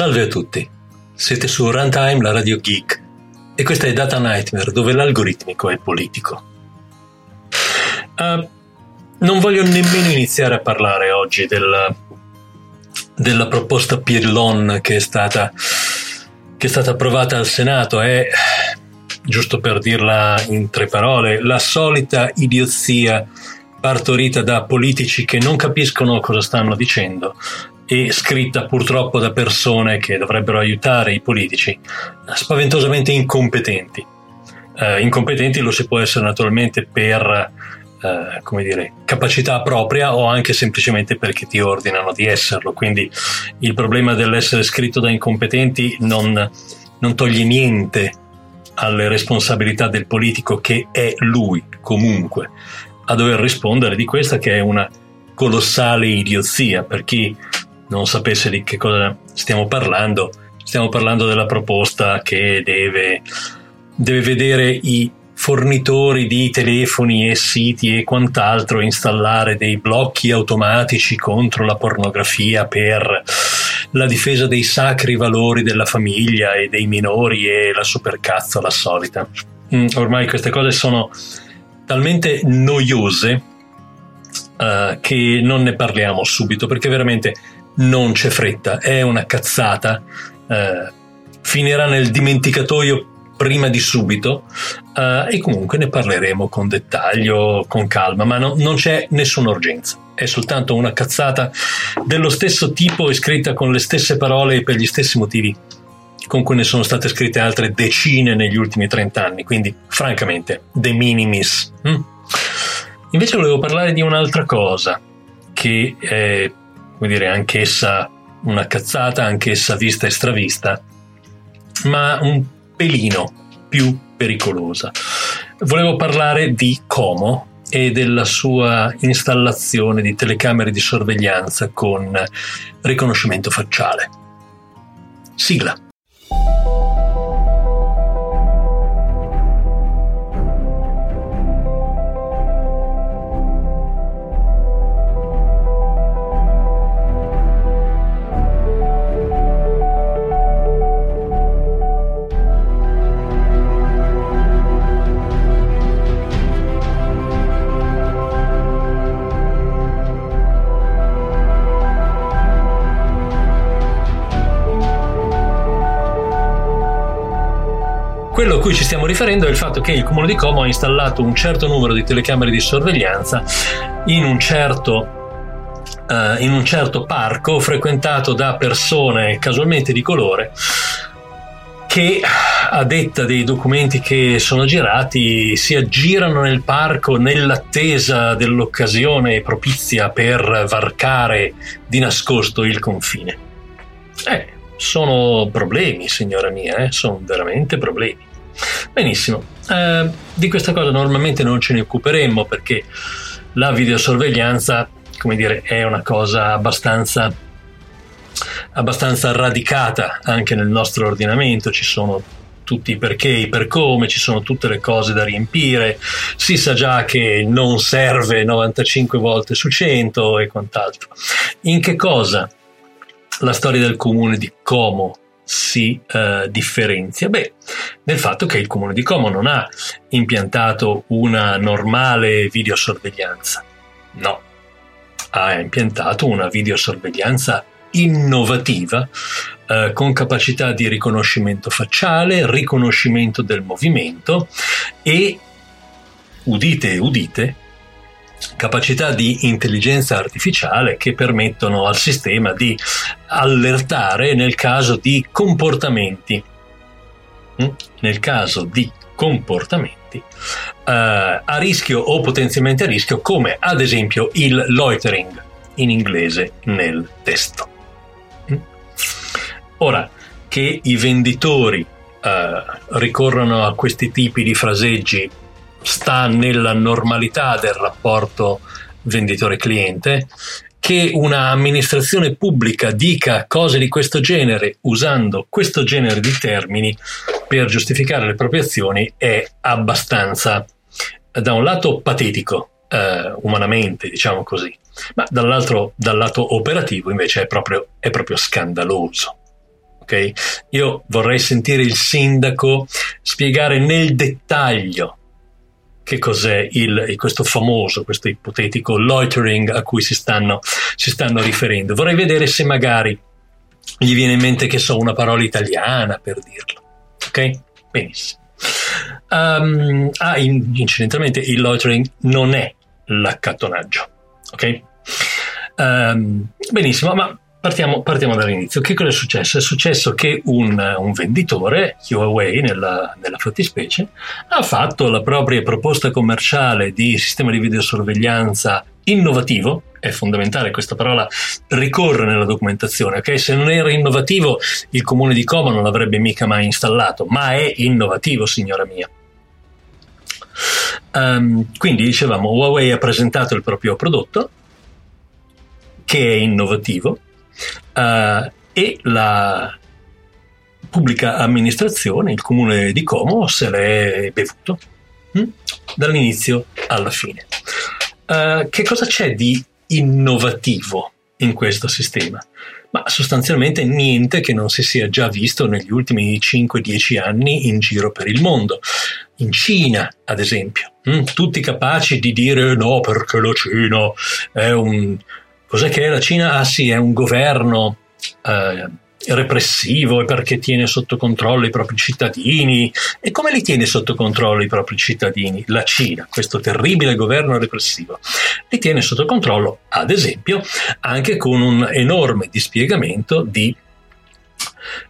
Salve a tutti, siete su Runtime, la radio geek, e questa è Data Nightmare, dove l'algoritmico è politico. Uh, non voglio nemmeno iniziare a parlare oggi della, della proposta Pirlon che è, stata, che è stata approvata al Senato. È, giusto per dirla in tre parole, la solita idiozia partorita da politici che non capiscono cosa stanno dicendo e scritta purtroppo da persone che dovrebbero aiutare i politici, spaventosamente incompetenti. Eh, incompetenti lo si può essere naturalmente per eh, come dire, capacità propria o anche semplicemente perché ti ordinano di esserlo. Quindi il problema dell'essere scritto da incompetenti non, non toglie niente alle responsabilità del politico che è lui comunque a dover rispondere di questa che è una colossale idiozia per chi non sapesse di che cosa stiamo parlando stiamo parlando della proposta che deve, deve vedere i fornitori di telefoni e siti e quant'altro installare dei blocchi automatici contro la pornografia per la difesa dei sacri valori della famiglia e dei minori e la supercazzola solita. Mm, ormai queste cose sono talmente noiose uh, che non ne parliamo subito perché veramente non c'è fretta, è una cazzata, uh, finirà nel dimenticatoio prima di subito uh, e comunque ne parleremo con dettaglio, con calma, ma no, non c'è nessuna urgenza, è soltanto una cazzata dello stesso tipo e scritta con le stesse parole e per gli stessi motivi con cui ne sono state scritte altre decine negli ultimi 30 anni, quindi francamente, de minimis. Hm? Invece volevo parlare di un'altra cosa, che è, come dire, anch'essa una cazzata, anch'essa vista e stravista, ma un pelino più pericolosa. Volevo parlare di Como e della sua installazione di telecamere di sorveglianza con riconoscimento facciale. Sigla. Cui ci stiamo riferendo è il fatto che il comune di Como ha installato un certo numero di telecamere di sorveglianza in un certo Uh, in un certo parco frequentato da persone casualmente di colore che a detta dei documenti che sono girati si aggirano nel parco nell'attesa dell'occasione propizia per varcare di nascosto il confine. Eh, sono problemi, signora mia, eh? sono veramente problemi. Benissimo, eh, di questa cosa normalmente non ce ne occuperemmo perché la videosorveglianza, come dire, è una cosa abbastanza, abbastanza radicata anche nel nostro ordinamento, ci sono tutti i perché, i per come, ci sono tutte le cose da riempire, si sa già che non serve 95 volte su 100 e quant'altro. In che cosa? La storia del comune di Como si eh, differenzia? Beh, nel fatto che il comune di Como non ha impiantato una normale videosorveglianza. No, ha impiantato una videosorveglianza innovativa eh, con capacità di riconoscimento facciale, riconoscimento del movimento e, udite udite, capacità di intelligenza artificiale che permettono al sistema di allertare nel caso di comportamenti. Mm? Nel caso di comportamenti uh, a rischio o potenzialmente a rischio, come ad esempio il loitering in inglese nel testo. Mm? Ora, che i venditori uh, ricorrono a questi tipi di fraseggi sta nella normalità del rapporto venditore-cliente, che una amministrazione pubblica dica cose di questo genere usando questo genere di termini per giustificare le proprie azioni è abbastanza, da un lato, patetico, eh, umanamente, diciamo così, ma dall'altro, dal lato operativo invece è proprio, è proprio scandaloso. ok? Io vorrei sentire il sindaco spiegare nel dettaglio che cos'è il, questo famoso, questo ipotetico loitering a cui si stanno, si stanno riferendo. Vorrei vedere se magari gli viene in mente che so una parola italiana per dirlo. Ok? Benissimo. Um, ah, incidentalmente il loitering non è l'accattonaggio. Ok? Um, benissimo, ma Partiamo, partiamo, dall'inizio. Che cosa è successo? È successo che un, un venditore, Huawei nella, nella, fattispecie, ha fatto la propria proposta commerciale di sistema di videosorveglianza innovativo. È fondamentale questa parola, ricorre nella documentazione. Okay? Se non era innovativo, il comune di Como non l'avrebbe mica mai installato, ma è innovativo, signora mia. Um, quindi dicevamo, Huawei ha presentato il proprio prodotto, che è innovativo, uh, e la pubblica amministrazione, il comune di Como, se l'è bevuto hm? dall'inizio alla fine. Uh, che cosa c'è di innovativo in questo sistema? Ma sostanzialmente niente che non si sia già visto negli ultimi 5-10 anni in giro per il mondo. In Cina, ad esempio, hm? tutti capaci di dire no perché la Cina è un, Cos'è che è la Cina? Ah sì, è un governo eh, repressivo perché tiene sotto controllo i propri cittadini. E come li tiene sotto controllo i propri cittadini? La Cina, questo terribile governo repressivo, li tiene sotto controllo, ad esempio, anche con un enorme dispiegamento di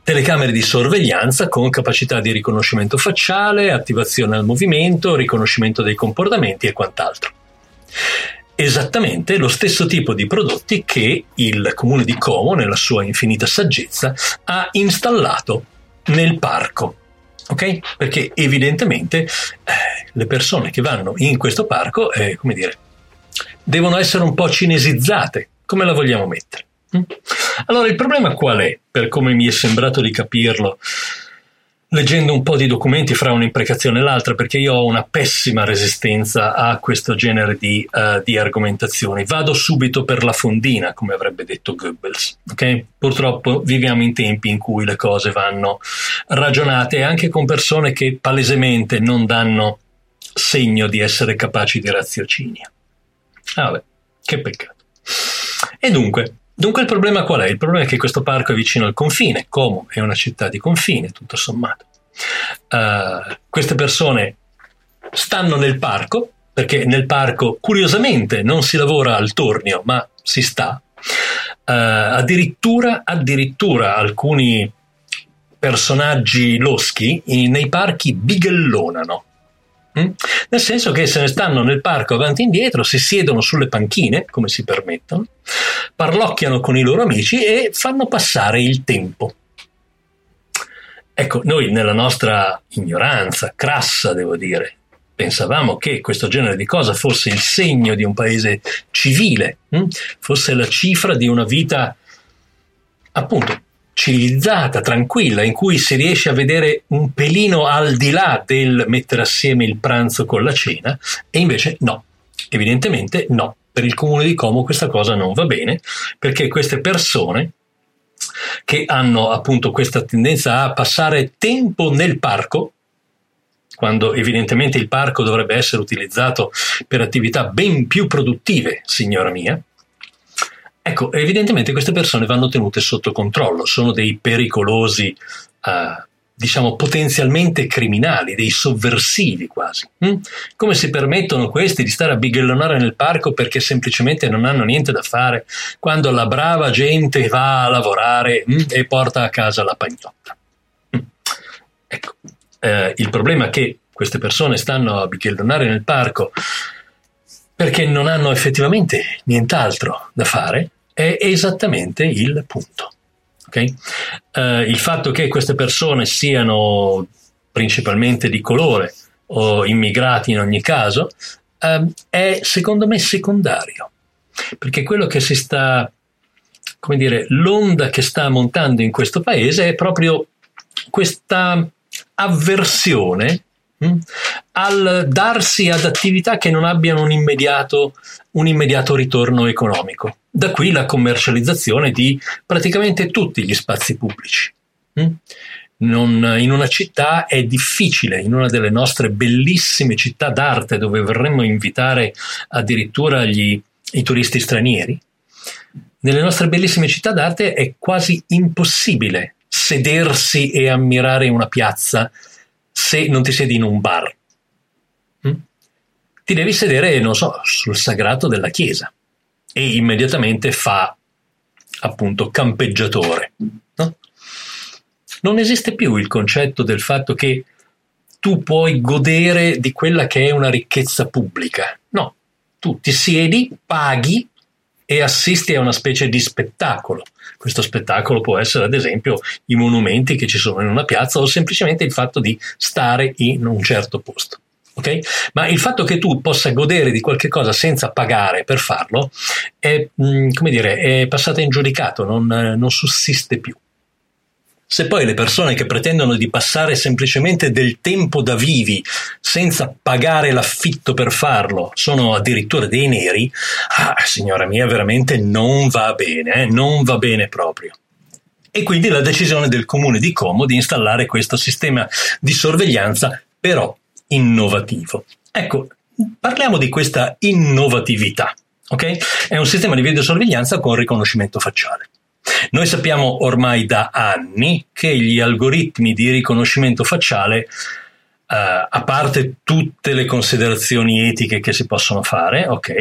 telecamere di sorveglianza con capacità di riconoscimento facciale, attivazione al movimento, riconoscimento dei comportamenti e quant'altro esattamente lo stesso tipo di prodotti che il comune di Como, nella sua infinita saggezza, ha installato nel parco. Ok? Perché evidentemente eh, le persone che vanno in questo parco, eh, come dire, devono essere un po' cinesizzate. Come la vogliamo mettere? Mm? Allora, il problema qual è, per come mi è sembrato di capirlo? Leggendo un po' di documenti fra un'imprecazione e l'altra, perché io ho una pessima resistenza a questo genere di, uh, di argomentazioni. Vado subito per la fondina, come avrebbe detto Goebbels. Okay? Purtroppo viviamo in tempi in cui le cose vanno ragionate anche con persone che palesemente non danno segno di essere capaci di raziocinio. Ah, vabbè, che peccato. E dunque, Dunque il problema qual è? Il problema è che questo parco è vicino al confine, Como è una città di confine, tutto sommato. Uh, queste persone stanno nel parco, perché nel parco curiosamente non si lavora al tornio, ma si sta. Uh, addirittura, addirittura alcuni personaggi loschi nei parchi bigellonano. Mm? Nel senso che se ne stanno nel parco avanti e indietro, si siedono sulle panchine, come si permettono, parlocchiano con i loro amici e fanno passare il tempo. Ecco, noi nella nostra ignoranza, crassa devo dire, pensavamo che questo genere di cosa fosse il segno di un paese civile, hm? fosse la cifra di una vita appunto civilizzata, tranquilla, in cui si riesce a vedere un pelino al di là del mettere assieme il pranzo con la cena, e invece no, evidentemente no. Per il comune di Como questa cosa non va bene, perché queste persone che hanno appunto questa tendenza a passare tempo nel parco, quando evidentemente il parco dovrebbe essere utilizzato per attività ben più produttive, signora mia, Ecco, evidentemente queste persone vanno tenute sotto controllo, sono dei pericolosi, uh, diciamo potenzialmente criminali, dei sovversivi quasi. Mm? Come si permettono questi di stare a bighellonare nel parco perché semplicemente non hanno niente da fare quando la brava gente va a lavorare mm, e porta a casa la pagnotta? Mm. Ecco, eh, il problema è che queste persone stanno a bighellonare nel parco perché non hanno effettivamente nient'altro da fare, è esattamente il punto. Okay? Uh, il fatto che queste persone siano principalmente di colore o immigrati in ogni caso uh, è secondo me secondario, perché quello che si sta, come dire, l'onda che sta montando in questo paese è proprio questa avversione? Al darsi ad attività che non abbiano un immediato, un immediato ritorno economico. Da qui la commercializzazione di praticamente tutti gli spazi pubblici. Mm? Non, in una città è difficile, in una delle nostre bellissime città d'arte dove vorremmo invitare addirittura gli, i turisti stranieri, nelle nostre bellissime città d'arte è quasi impossibile sedersi e ammirare una piazza se non ti siedi in un bar. Mm? Ti devi sedere, non so, sul sagrato della chiesa e immediatamente fa appunto campeggiatore. No? Non esiste più il concetto del fatto che tu puoi godere di quella che è una ricchezza pubblica. No, tu ti siedi, paghi e assisti a una specie di spettacolo. Questo spettacolo può essere ad esempio i monumenti che ci sono in una piazza o semplicemente il fatto di stare in un certo posto. Okay? Ma il fatto che tu possa godere di qualche cosa senza pagare per farlo è, mm, come dire, è passato in giudicato, non, non sussiste più. Se poi le persone che pretendono di passare semplicemente del tempo da vivi senza pagare l'affitto per farlo sono addirittura dei neri, ah, signora mia, veramente non va bene, eh? non va bene proprio. E quindi la decisione del comune di Como di installare questo sistema di sorveglianza, però innovativo. Ecco, parliamo di questa innovatività. ok? È un sistema di videosorveglianza con riconoscimento facciale. Noi sappiamo ormai da anni che gli algoritmi di riconoscimento facciale, uh, a parte tutte le considerazioni etiche che si possono fare, ok,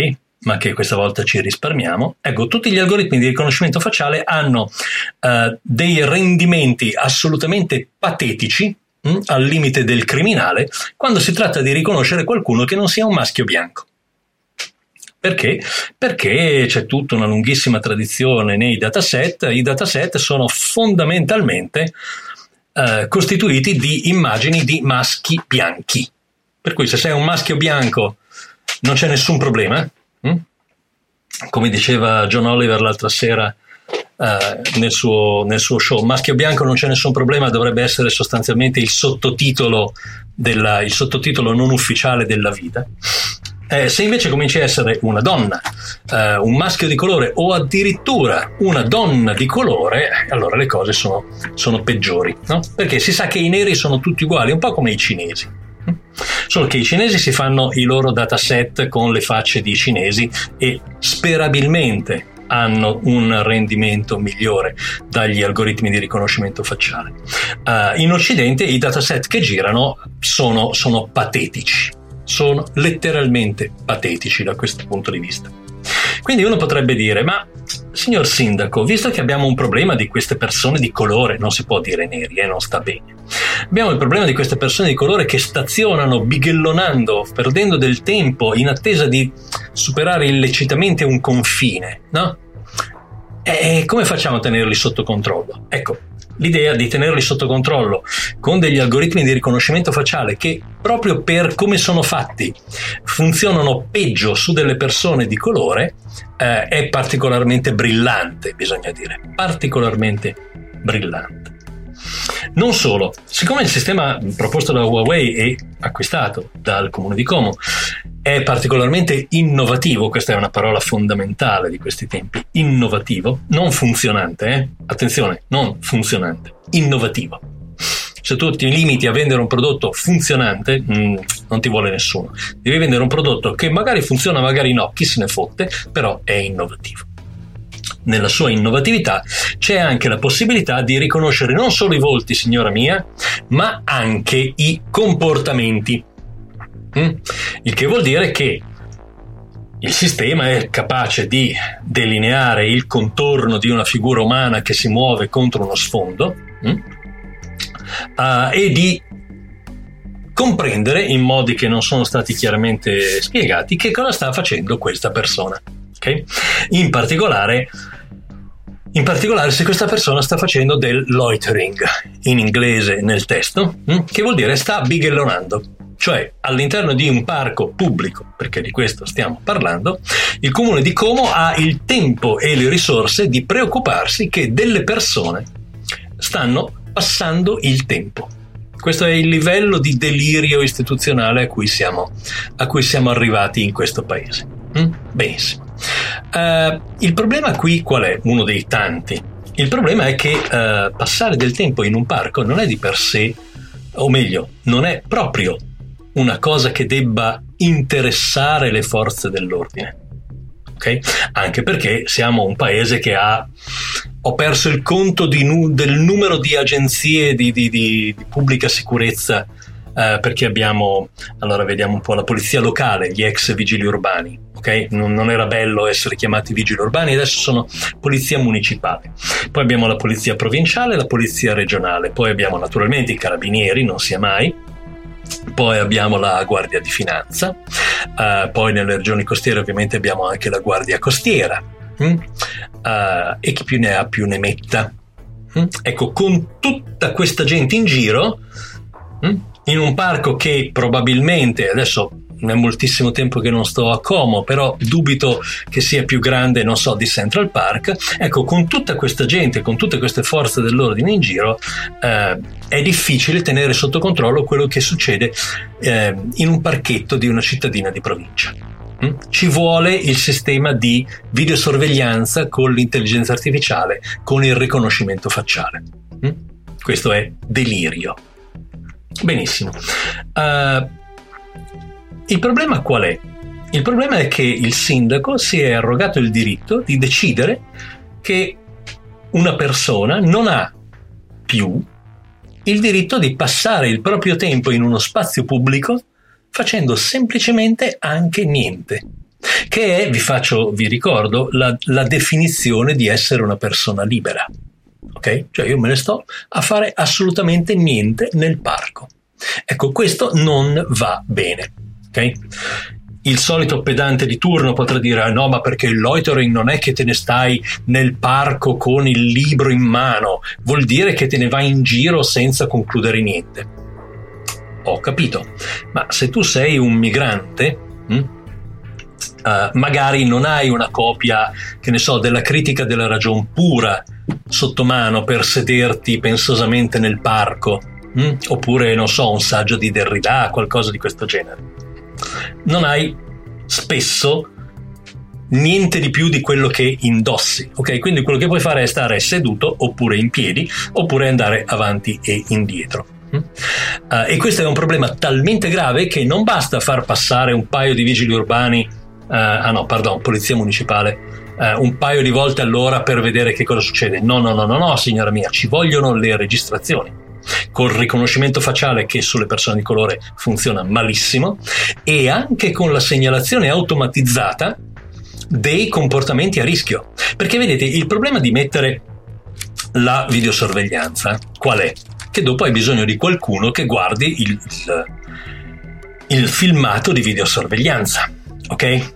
ma che questa volta ci risparmiamo, ecco, tutti gli algoritmi di riconoscimento facciale hanno uh, dei rendimenti assolutamente patetici, mh, mm, al limite del criminale, quando si tratta di riconoscere qualcuno che non sia un maschio bianco. Perché? Perché c'è tutta una lunghissima tradizione nei dataset. I dataset sono fondamentalmente eh, costituiti di immagini di maschi bianchi. Per cui se sei un maschio bianco non c'è nessun problema. Hm? Come diceva John Oliver l'altra sera eh, nel, suo, nel, suo, show, maschio bianco non c'è nessun problema, dovrebbe essere sostanzialmente il sottotitolo, della, il sottotitolo non ufficiale della vita. Eh, se invece cominci a essere una donna, eh, un maschio di colore o addirittura una donna di colore, allora le cose sono, sono peggiori, no? Perché si sa che i neri sono tutti uguali, un po' come i cinesi. Solo che i cinesi si fanno i loro dataset con le facce di cinesi e sperabilmente hanno un rendimento migliore dagli algoritmi di riconoscimento facciale. Uh, in Occidente i dataset che girano sono, sono patetici sono letteralmente patetici da questo punto di vista. Quindi uno potrebbe dire, ma signor sindaco, visto che abbiamo un problema di queste persone di colore, non si può dire neri, eh, non sta bene. Abbiamo il problema di queste persone di colore che stazionano bighellonando, perdendo del tempo in attesa di superare illecitamente un confine, no? E come facciamo a tenerli sotto controllo? Ecco, l'idea di tenerli sotto controllo con degli algoritmi di riconoscimento facciale che proprio per come sono fatti funzionano peggio su delle persone di colore eh, è particolarmente brillante, bisogna dire, particolarmente brillante. Non solo, siccome il sistema proposto da Huawei e acquistato dal comune di Como è particolarmente innovativo, questa è una parola fondamentale di questi tempi, innovativo, non funzionante, eh? attenzione, non funzionante, innovativo. Se tu ti limiti a vendere un prodotto funzionante, mh, mm, non ti vuole nessuno. Devi vendere un prodotto che magari funziona, magari no, chi se ne fotte, però è innovativo nella sua innovatività c'è anche la possibilità di riconoscere non solo i volti, signora mia, ma anche i comportamenti. Mm? Il che vuol dire che il sistema è capace di delineare il contorno di una figura umana che si muove contro uno sfondo mm? uh, e di comprendere in modi che non sono stati chiaramente spiegati che cosa sta facendo questa persona. Okay? In particolare in particolare se questa persona sta facendo del loitering, in inglese nel testo, mm, che vuol dire sta bighellonando. Cioè all'interno di un parco pubblico, perché di questo stiamo parlando, il comune di Como ha il tempo e le risorse di preoccuparsi che delle persone stanno passando il tempo. Questo è il livello di delirio istituzionale a cui siamo, a cui siamo arrivati in questo paese. Mm? Benissimo. Uh, il problema qui qual è? Uno dei tanti. Il problema è che uh, passare del tempo in un parco non è di per sé, o meglio, non è proprio una cosa che debba interessare le forze dell'ordine. Okay? Anche perché siamo un paese che ha ho perso il conto nu- del numero di agenzie di, di, di, di pubblica sicurezza eh, perché abbiamo, allora vediamo un po' la polizia locale, gli ex vigili urbani, ok? Non, non, era bello essere chiamati vigili urbani, adesso sono polizia municipale. Poi abbiamo la polizia provinciale, la polizia regionale, poi abbiamo naturalmente i carabinieri, non sia mai, poi abbiamo la Guardia di Finanza, uh, poi nelle regioni costiere ovviamente abbiamo anche la Guardia Costiera mm? uh, e chi più ne ha più ne metta. Mm? Ecco, con tutta questa gente in giro, mm? in un parco che probabilmente adesso non è moltissimo tempo che non sto a Como, però dubito che sia più grande, non so, di Central Park. Ecco, con tutta questa gente, con tutte queste forze dell'ordine in giro, eh, è difficile tenere sotto controllo quello che succede eh, in un parchetto di una cittadina di provincia. Mm? Ci vuole il sistema di videosorveglianza con l'intelligenza artificiale, con il riconoscimento facciale. Mm? Questo è delirio. Benissimo. Uh, il problema qual è? Il problema è che il sindaco si è arrogato il diritto di decidere che una persona non ha più il diritto di passare il proprio tempo in uno spazio pubblico facendo semplicemente anche niente. Che è, vi faccio, vi ricordo, la, la definizione di essere una persona libera. Ok? Cioè io me ne sto a fare assolutamente niente nel parco. Ecco, questo non va bene. Okay? Il solito pedante di turno potrà dire: ah, no, ma perché il loitering non è che te ne stai nel parco con il libro in mano, vuol dire che te ne vai in giro senza concludere niente. Ho capito, ma se tu sei un migrante, hm, uh, magari non hai una copia, che ne so, della critica della ragion pura sotto mano per sederti pensosamente nel parco, hm? oppure, non so, un saggio di Derrida, qualcosa di questo genere non hai spesso niente di più di quello che indossi, ok? Quindi quello che puoi fare è stare seduto oppure in piedi oppure andare avanti e indietro. Uh, e questo è un problema talmente grave che non basta far passare un paio di vigili urbani, uh, ah no, pardon, polizia municipale, uh, un paio di volte all'ora per vedere che cosa succede. No, no, no, no, no, signora mia, ci vogliono le registrazioni col riconoscimento facciale che sulle persone di colore funziona malissimo e anche con la segnalazione automatizzata dei comportamenti a rischio. Perché vedete, il problema di mettere la videosorveglianza qual è? Che dopo hai bisogno di qualcuno che guardi il, il, il filmato di videosorveglianza, ok?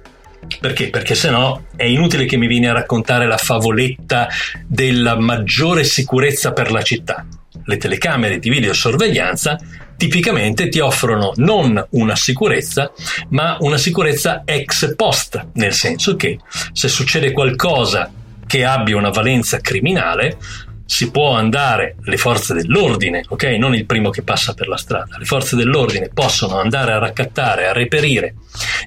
Perché? Perché se no è inutile che mi vieni a raccontare la favoletta della maggiore sicurezza per la città le telecamere di videosorveglianza tipicamente ti offrono non una sicurezza, ma una sicurezza ex post, nel senso che se succede qualcosa che abbia una valenza criminale, si può andare, le forze dell'ordine, ok? Non il primo che passa per la strada, le forze dell'ordine possono andare a raccattare, a reperire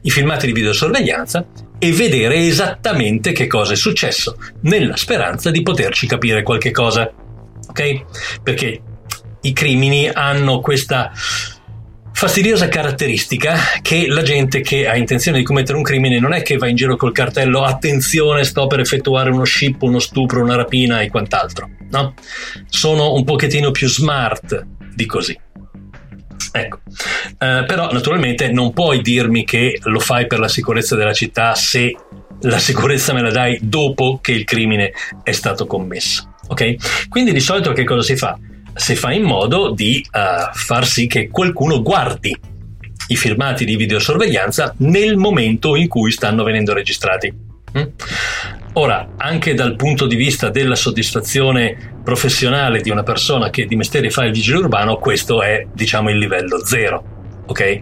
i filmati di videosorveglianza e vedere esattamente che cosa è successo, nella speranza di poterci capire qualche cosa ok? Perché i crimini hanno questa fastidiosa caratteristica che la gente che ha intenzione di commettere un crimine non è che va in giro col cartello attenzione sto per effettuare uno scippo, uno stupro, una rapina e quant'altro, no? Sono un pochettino più smart di così. Ecco, eh, però naturalmente non puoi dirmi che lo fai per la sicurezza della città se la sicurezza me la dai dopo che il crimine è stato commesso. Ok? Quindi di solito che cosa si fa? Si fa in modo di uh, far sì che qualcuno guardi i filmati di videosorveglianza nel momento in cui stanno venendo registrati. Mm? Ora, anche dal punto di vista della soddisfazione professionale di una persona che di mestiere fa il vigile urbano, questo è, diciamo, il livello zero. Ok?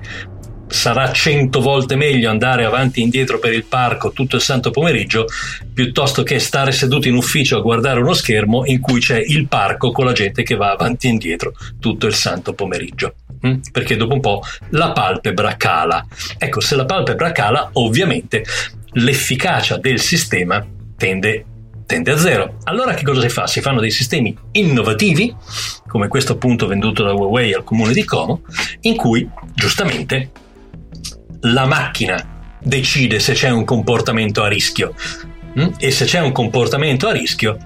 Sarà cento volte meglio andare avanti e indietro per il parco tutto il santo pomeriggio piuttosto che stare seduto in ufficio a guardare uno schermo in cui c'è il parco con la gente che va avanti e indietro tutto il santo pomeriggio. Mm? Perché dopo un po' la palpebra cala. Ecco, se la palpebra cala, ovviamente l'efficacia del sistema tende tende a zero. Allora che cosa si fa? Si fanno dei sistemi innovativi, come questo appunto venduto da Huawei al comune di Como, in cui giustamente la macchina decide se c'è un comportamento a rischio mm? e se c'è un comportamento a rischio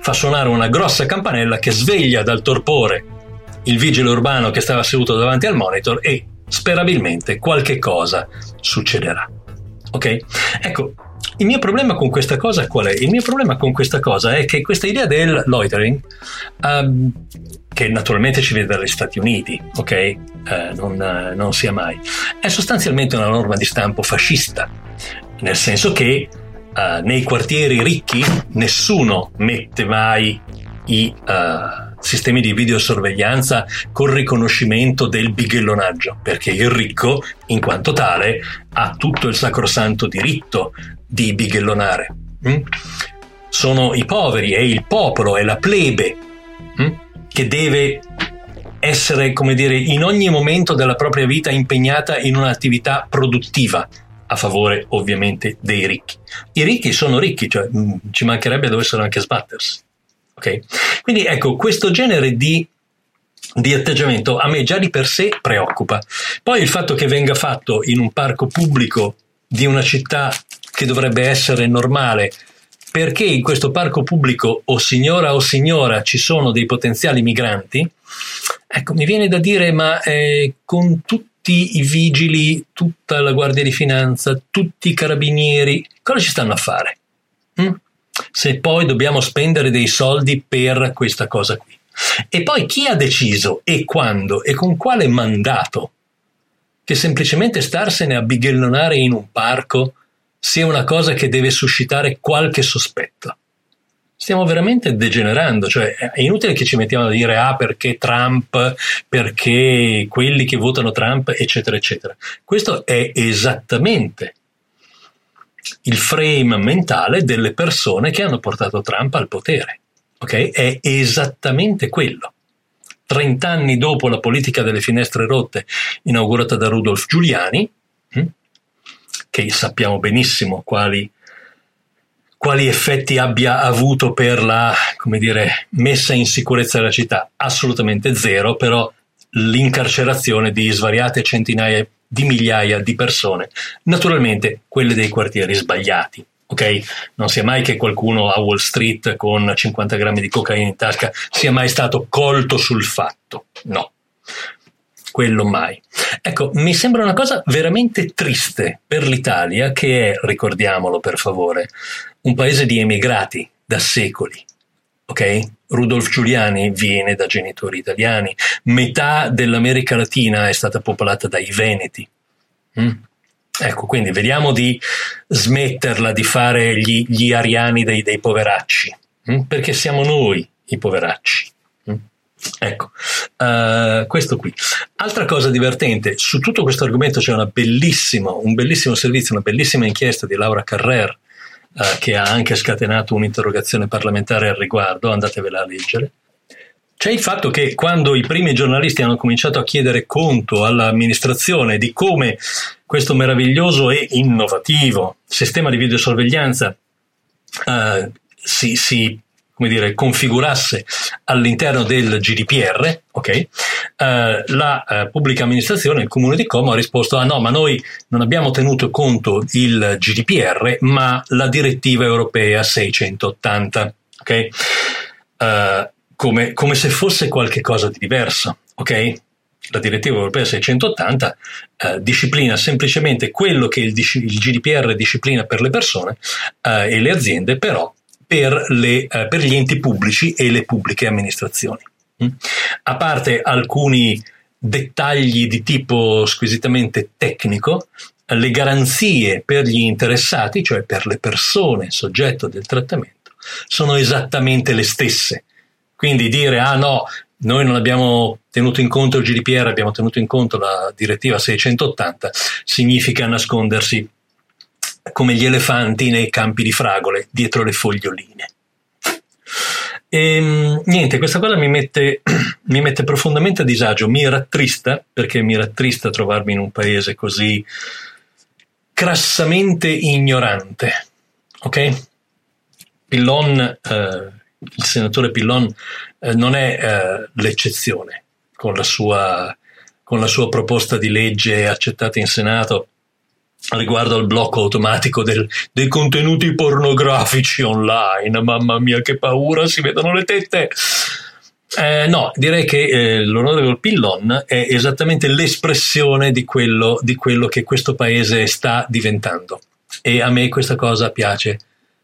fa suonare una grossa campanella che sveglia dal torpore il vigile urbano che stava seduto davanti al monitor e sperabilmente qualche cosa succederà. Ok? Ecco, il mio problema con questa cosa qual è? Il mio problema con questa cosa è che questa idea del loitering, um, che naturalmente ci vede dagli Stati Uniti, ok? Eh, non, eh, non, sia mai, è sostanzialmente una norma di stampo fascista, nel senso che uh, nei quartieri ricchi nessuno mette mai i uh, sistemi di videosorveglianza con riconoscimento del bighellonaggio, perché il ricco, in quanto tale, ha tutto il sacrosanto diritto di bighellonare. Mm? Sono i poveri, è il popolo, è la plebe mm? che deve essere, come dire, in ogni momento della propria vita impegnata in un'attività produttiva, a favore ovviamente dei ricchi. I ricchi sono ricchi, cioè mh, mm, ci mancherebbe dovessero anche sbattersi. Okay? Quindi ecco, questo genere di, di atteggiamento a me già di per sé preoccupa. Poi il fatto che venga fatto in un parco pubblico di una città che dovrebbe essere normale, perché in questo parco pubblico o signora o signora ci sono dei potenziali migranti, ecco, mi viene da dire, ma eh, con tutti i vigili, tutta la Guardia di Finanza, tutti i carabinieri, cosa ci stanno a fare? Mm? Se poi dobbiamo spendere dei soldi per questa cosa qui. E poi chi ha deciso e quando e con quale mandato che semplicemente starsene a bighellonare in un parco sia una cosa che deve suscitare qualche sospetto. Stiamo veramente degenerando, cioè è inutile che ci mettiamo a dire ah perché Trump, perché quelli che votano Trump, eccetera, eccetera. Questo è esattamente il frame mentale delle persone che hanno portato Trump al potere. Ok? È esattamente quello. Trent'anni dopo la politica delle finestre rotte inaugurata da Rudolf Giuliani, che sappiamo benissimo quali, quali effetti abbia avuto per la dire, messa in sicurezza della città. Assolutamente zero, però l'incarcerazione di svariate centinaia di migliaia di persone, naturalmente quelle dei quartieri sbagliati. Ok? Non sia mai che qualcuno a Wall Street con 50 grammi di cocaina in tasca sia mai stato colto sul fatto. No, quello mai. Ecco, mi sembra una cosa veramente triste per l'Italia, che è, ricordiamolo per favore, un paese di emigrati da secoli. Ok? Rudolf Giuliani viene da genitori italiani, metà dell'America Latina è stata popolata dai Veneti. Mm? Ecco, quindi vediamo di smetterla di fare gli, gli ariani dei, dei poveracci, mm? perché siamo noi i poveracci. Ecco, uh, questo qui. Altra cosa divertente, su tutto questo argomento c'è un bellissimo servizio, una bellissima inchiesta di Laura Carrer, uh, che ha anche scatenato un'interrogazione parlamentare al riguardo, andatevela a leggere. C'è il fatto che quando i primi giornalisti hanno cominciato a chiedere conto all'amministrazione di come questo meraviglioso e innovativo sistema di videosorveglianza uh, si, si come dire, configurasse all'interno del GDPR, okay, uh, la uh, pubblica amministrazione, il comune di Como, ha risposto: ah no, ma noi non abbiamo tenuto conto il GDPR, ma la direttiva europea 680. Okay? Uh, come, come se fosse qualcosa di diverso, ok? La direttiva europea 680 eh, disciplina semplicemente quello che il, il, GDPR disciplina per le persone eh, e le aziende, però per, le, eh, per, gli enti pubblici e le pubbliche amministrazioni. Mm? A parte alcuni dettagli di tipo squisitamente tecnico, le garanzie per gli interessati, cioè per le persone soggetto del trattamento, sono esattamente le stesse quindi dire, ah no, noi non abbiamo tenuto in conto il GDPR, abbiamo tenuto in conto la direttiva 680, significa nascondersi come gli elefanti nei campi di fragole, dietro le foglioline. E, ehm, niente, questa cosa mi mette, mi mette profondamente a disagio, mi rattrista, perché mi rattrista trovarmi in un paese così crassamente ignorante. Ok? Pillon, eh, il senatore Pillon eh, non è eh, l'eccezione con la, sua, con la sua proposta di legge accettata in Senato riguardo al blocco automatico del, dei contenuti pornografici online. Mamma mia, che paura, si vedono le tette. Eh, no, direi che eh, l'onorevole Pillon è esattamente l'espressione di quello, di quello che questo paese sta diventando. E a me questa cosa piace,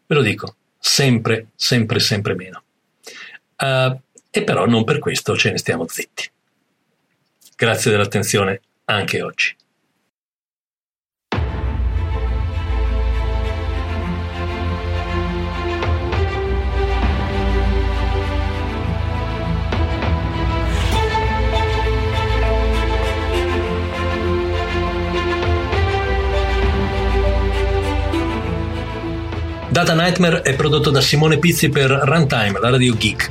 ve lo dico, sempre, sempre, sempre meno. Uh, e però non per questo ce ne stiamo zitti. Grazie dell'attenzione anche oggi. Data Nightmare è prodotto da Simone Pizzi per Runtime, la radio geek.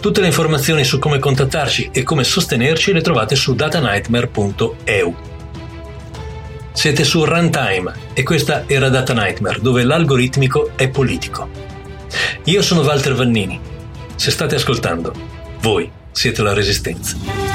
Tutte le informazioni su come contattarci e come sostenerci le trovate su datanightmare.eu. Siete su Runtime e questa era Data Nightmare, dove l'algoritmico è politico. Io sono Walter Vannini. Se state ascoltando, voi siete la resistenza.